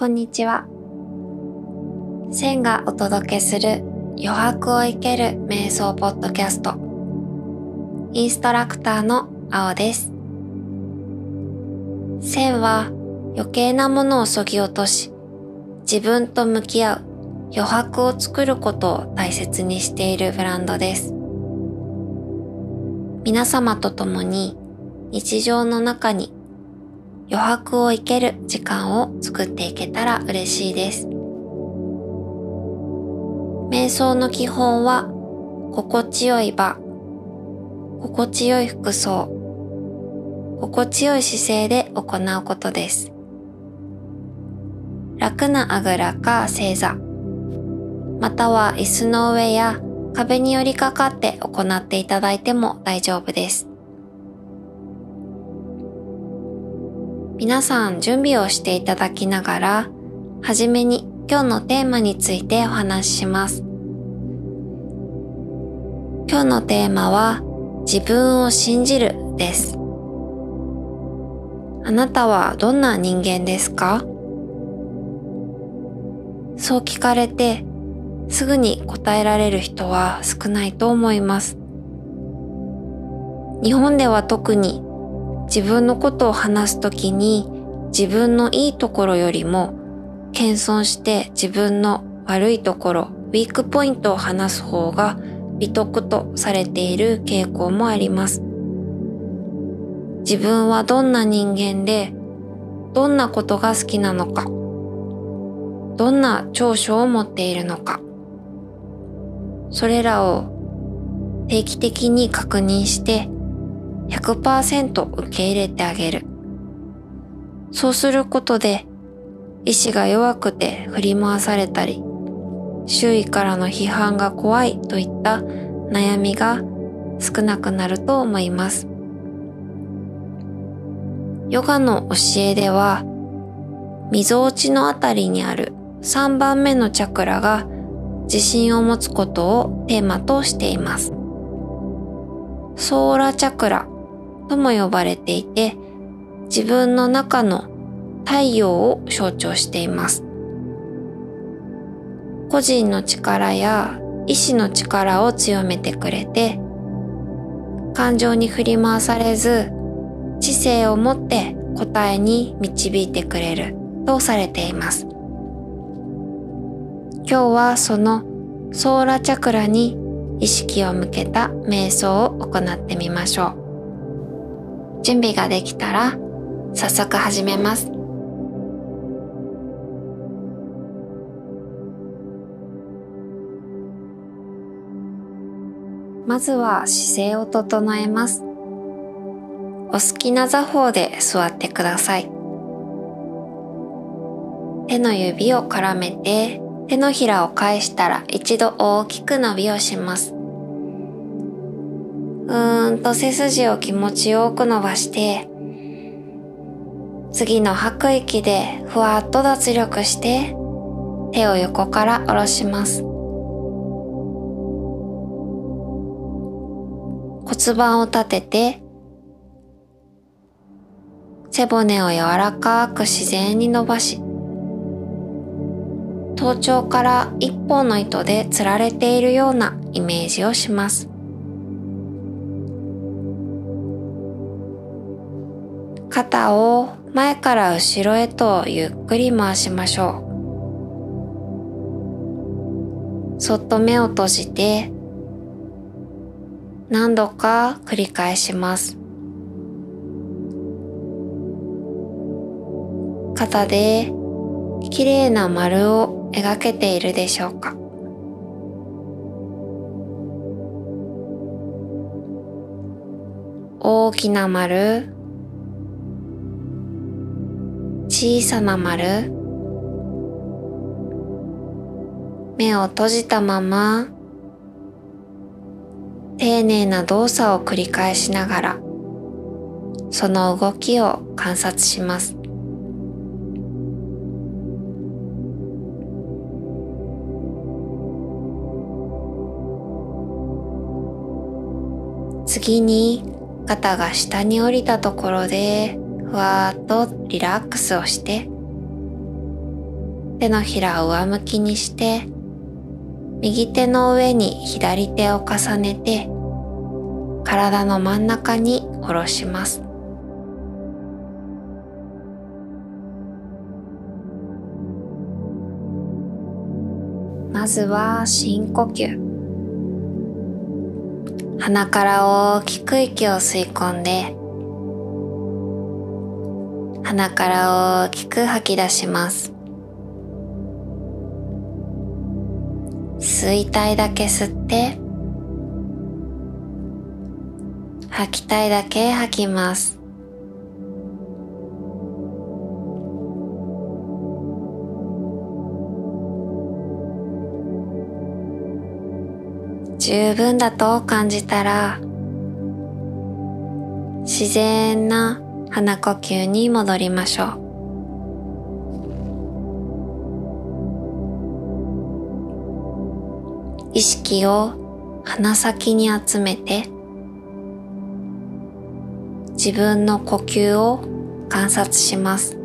こんにちは。千がお届けする余白を生ける瞑想ポッドキャスト。インストラクターの青です。千は余計なものを削ぎ落とし、自分と向き合う余白を作ることを大切にしているブランドです。皆様と共に日常の中に余白を生ける時間を作っていけたら嬉しいです。瞑想の基本は心地よい場、心地よい服装、心地よい姿勢で行うことです。楽なあぐらか正座、または椅子の上や壁に寄りかかって行っていただいても大丈夫です。皆さん準備をしていただきながら、はじめに今日のテーマについてお話しします。今日のテーマは自分を信じるです。あなたはどんな人間ですか？そう聞かれてすぐに答えられる人は少ないと思います。日本では特に自分のことを話すときに自分のいいところよりも謙遜して自分の悪いところ、ウィークポイントを話す方が美徳とされている傾向もあります。自分はどんな人間で、どんなことが好きなのか、どんな長所を持っているのか、それらを定期的に確認して100%受け入れてあげる。そうすることで意志が弱くて振り回されたり、周囲からの批判が怖いといった悩みが少なくなると思います。ヨガの教えでは、溝落ちのあたりにある3番目のチャクラが自信を持つことをテーマとしています。ソーラチャクラとも呼ばれていて、自分の中の太陽を象徴しています。個人の力や意志の力を強めてくれて、感情に振り回されず、知性を持って答えに導いてくれるとされています。今日はそのソーラチャクラに意識を向けた瞑想を行ってみましょう。準備ができたら早速始めます。まずは姿勢を整えます。お好きな座法で座ってください。手の指を絡めて手のひらを返したら一度大きく伸びをします。うーんと背筋を気持ちよく伸ばして、次の吐く息でふわっと脱力して、手を横から下ろします。骨盤を立てて、背骨を柔らかく自然に伸ばし、頭頂から一本の糸で吊られているようなイメージをします。肩を前から後ろへとゆっくり回しましょう。そっと目を閉じて何度か繰り返します。肩で綺麗な丸を描けているでしょうか大きな丸小さな丸。目を閉じたまま丁寧な動作を繰り返しながらその動きを観察します。次に肩が下に降りたところでふわーっとリラックスをして手のひらを上向きにして右手の上に左手を重ねて体の真ん中に下ろします。まずは深呼吸。鼻から大きく息を吸い込んで鼻から大きく吐き出します。吸いたいだけ吸って吐きたいだけ吐きます。十分だと感じたら自然な鼻呼吸に戻りましょう。意識を鼻先に集めて自分の呼吸を観察します。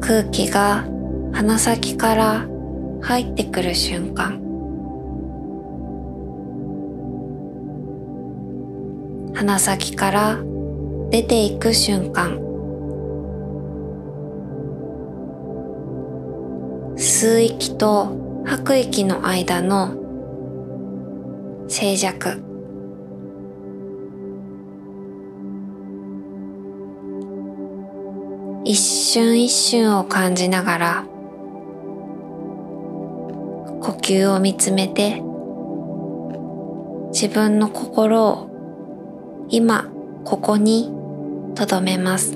空気が鼻先から入ってくる瞬間。鼻先から出ていく瞬間。吸う息と吐く息の間の静寂。一瞬一瞬を感じながら呼吸を見つめて自分の心を今ここに留めます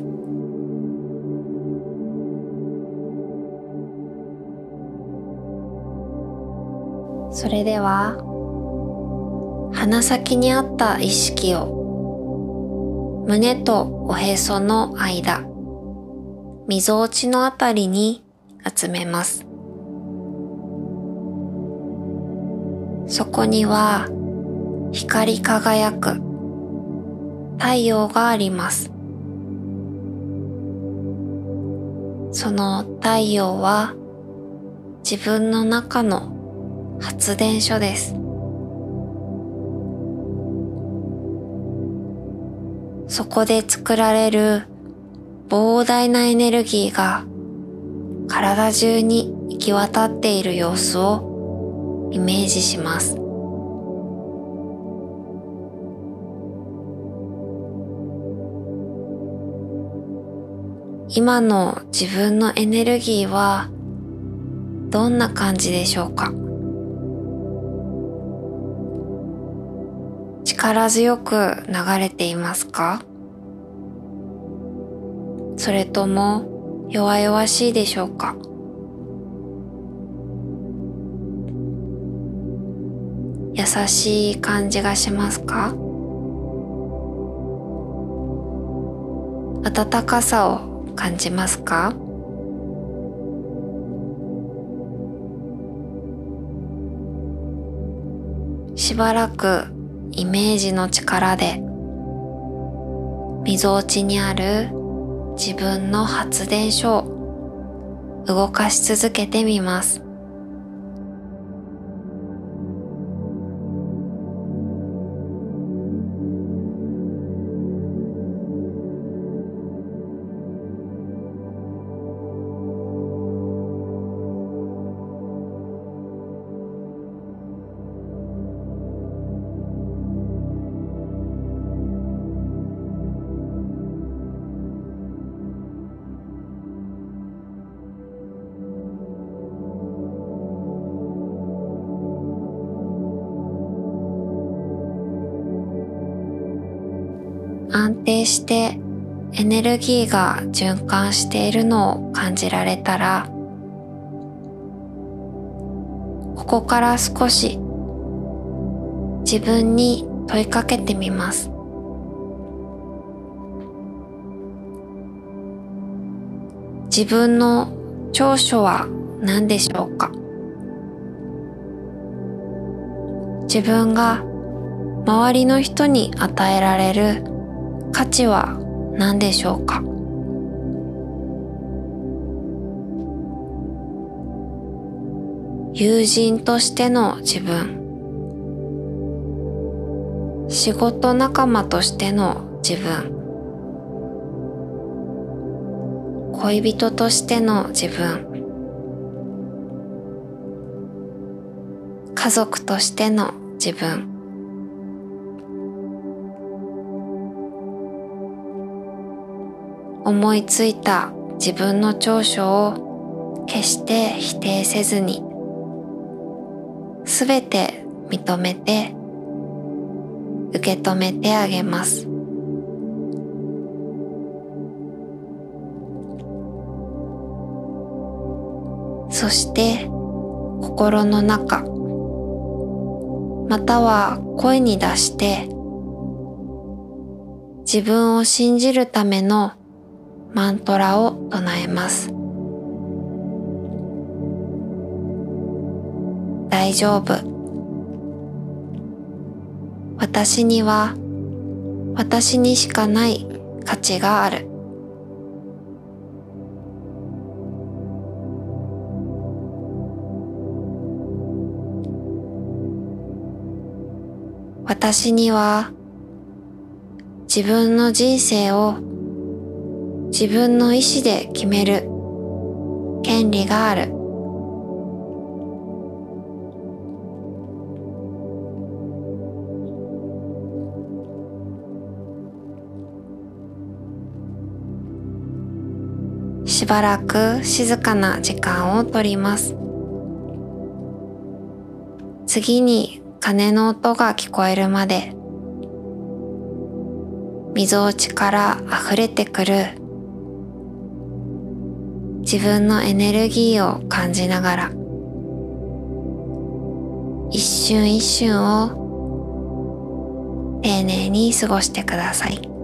それでは鼻先にあった意識を胸とおへその間みぞおちのあたりに集めます。そこには光り輝く太陽があります。その太陽は自分の中の発電所です。そこで作られる膨大なエネルギーが体中に行き渡っている様子をイメージします。今の自分のエネルギーはどんな感じでしょうか？力強く流れていますか？それとも弱々しいでしょうか？優しい感じがしますか？温かさを感じますか？しばらくイメージの力でみぞおちにある自分の発電所を動かし続けてみます。安定してエネルギーが循環しているのを感じられたらここから少し自分に問いかけてみます。自分の長所は何でしょうか？自分が周りの人に与えられる価値は何でしょうか？友人としての自分。仕事仲間としての自分。恋人としての自分。家族としての自分。思いついた自分の長所を決して否定せずにすべて認めて受け止めてあげます。そして心の中または声に出して自分を信じるためのマントラを唱えます。大丈夫。私には私にしかない価値がある。私には自分の人生を自分の意志で決める。権利がある。しばらく静かな時間をとります。次に鐘の音が聞こえるまでみぞおちから溢れてくる。自分のエネルギーを感じながら一瞬一瞬を丁寧に過ごしてください。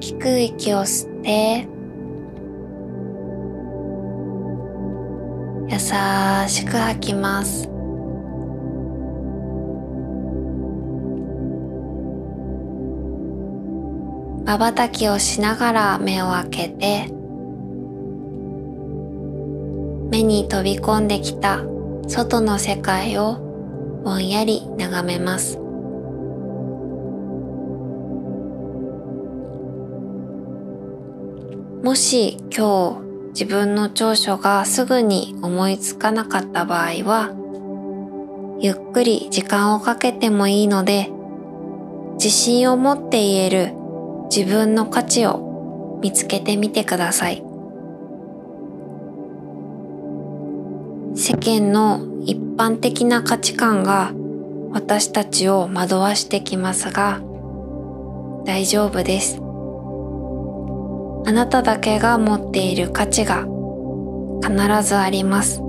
きく息を吸って優しく吐きます。瞬きをしながら目を開けて目に飛び込んできた外の世界をぼんやり眺めます。もし今日自分の長所がすぐに思いつかなかった場合はゆっくり時間をかけてもいいので自信を持って言える自分の価値を見つけてみてください。世間の一般的な価値観が私たちを惑わしてきますが大丈夫です。あなただけが持っている価値が必ずあります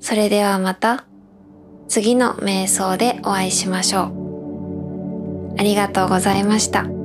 それではまた次の瞑想でお会いしましょう。ありがとうございました。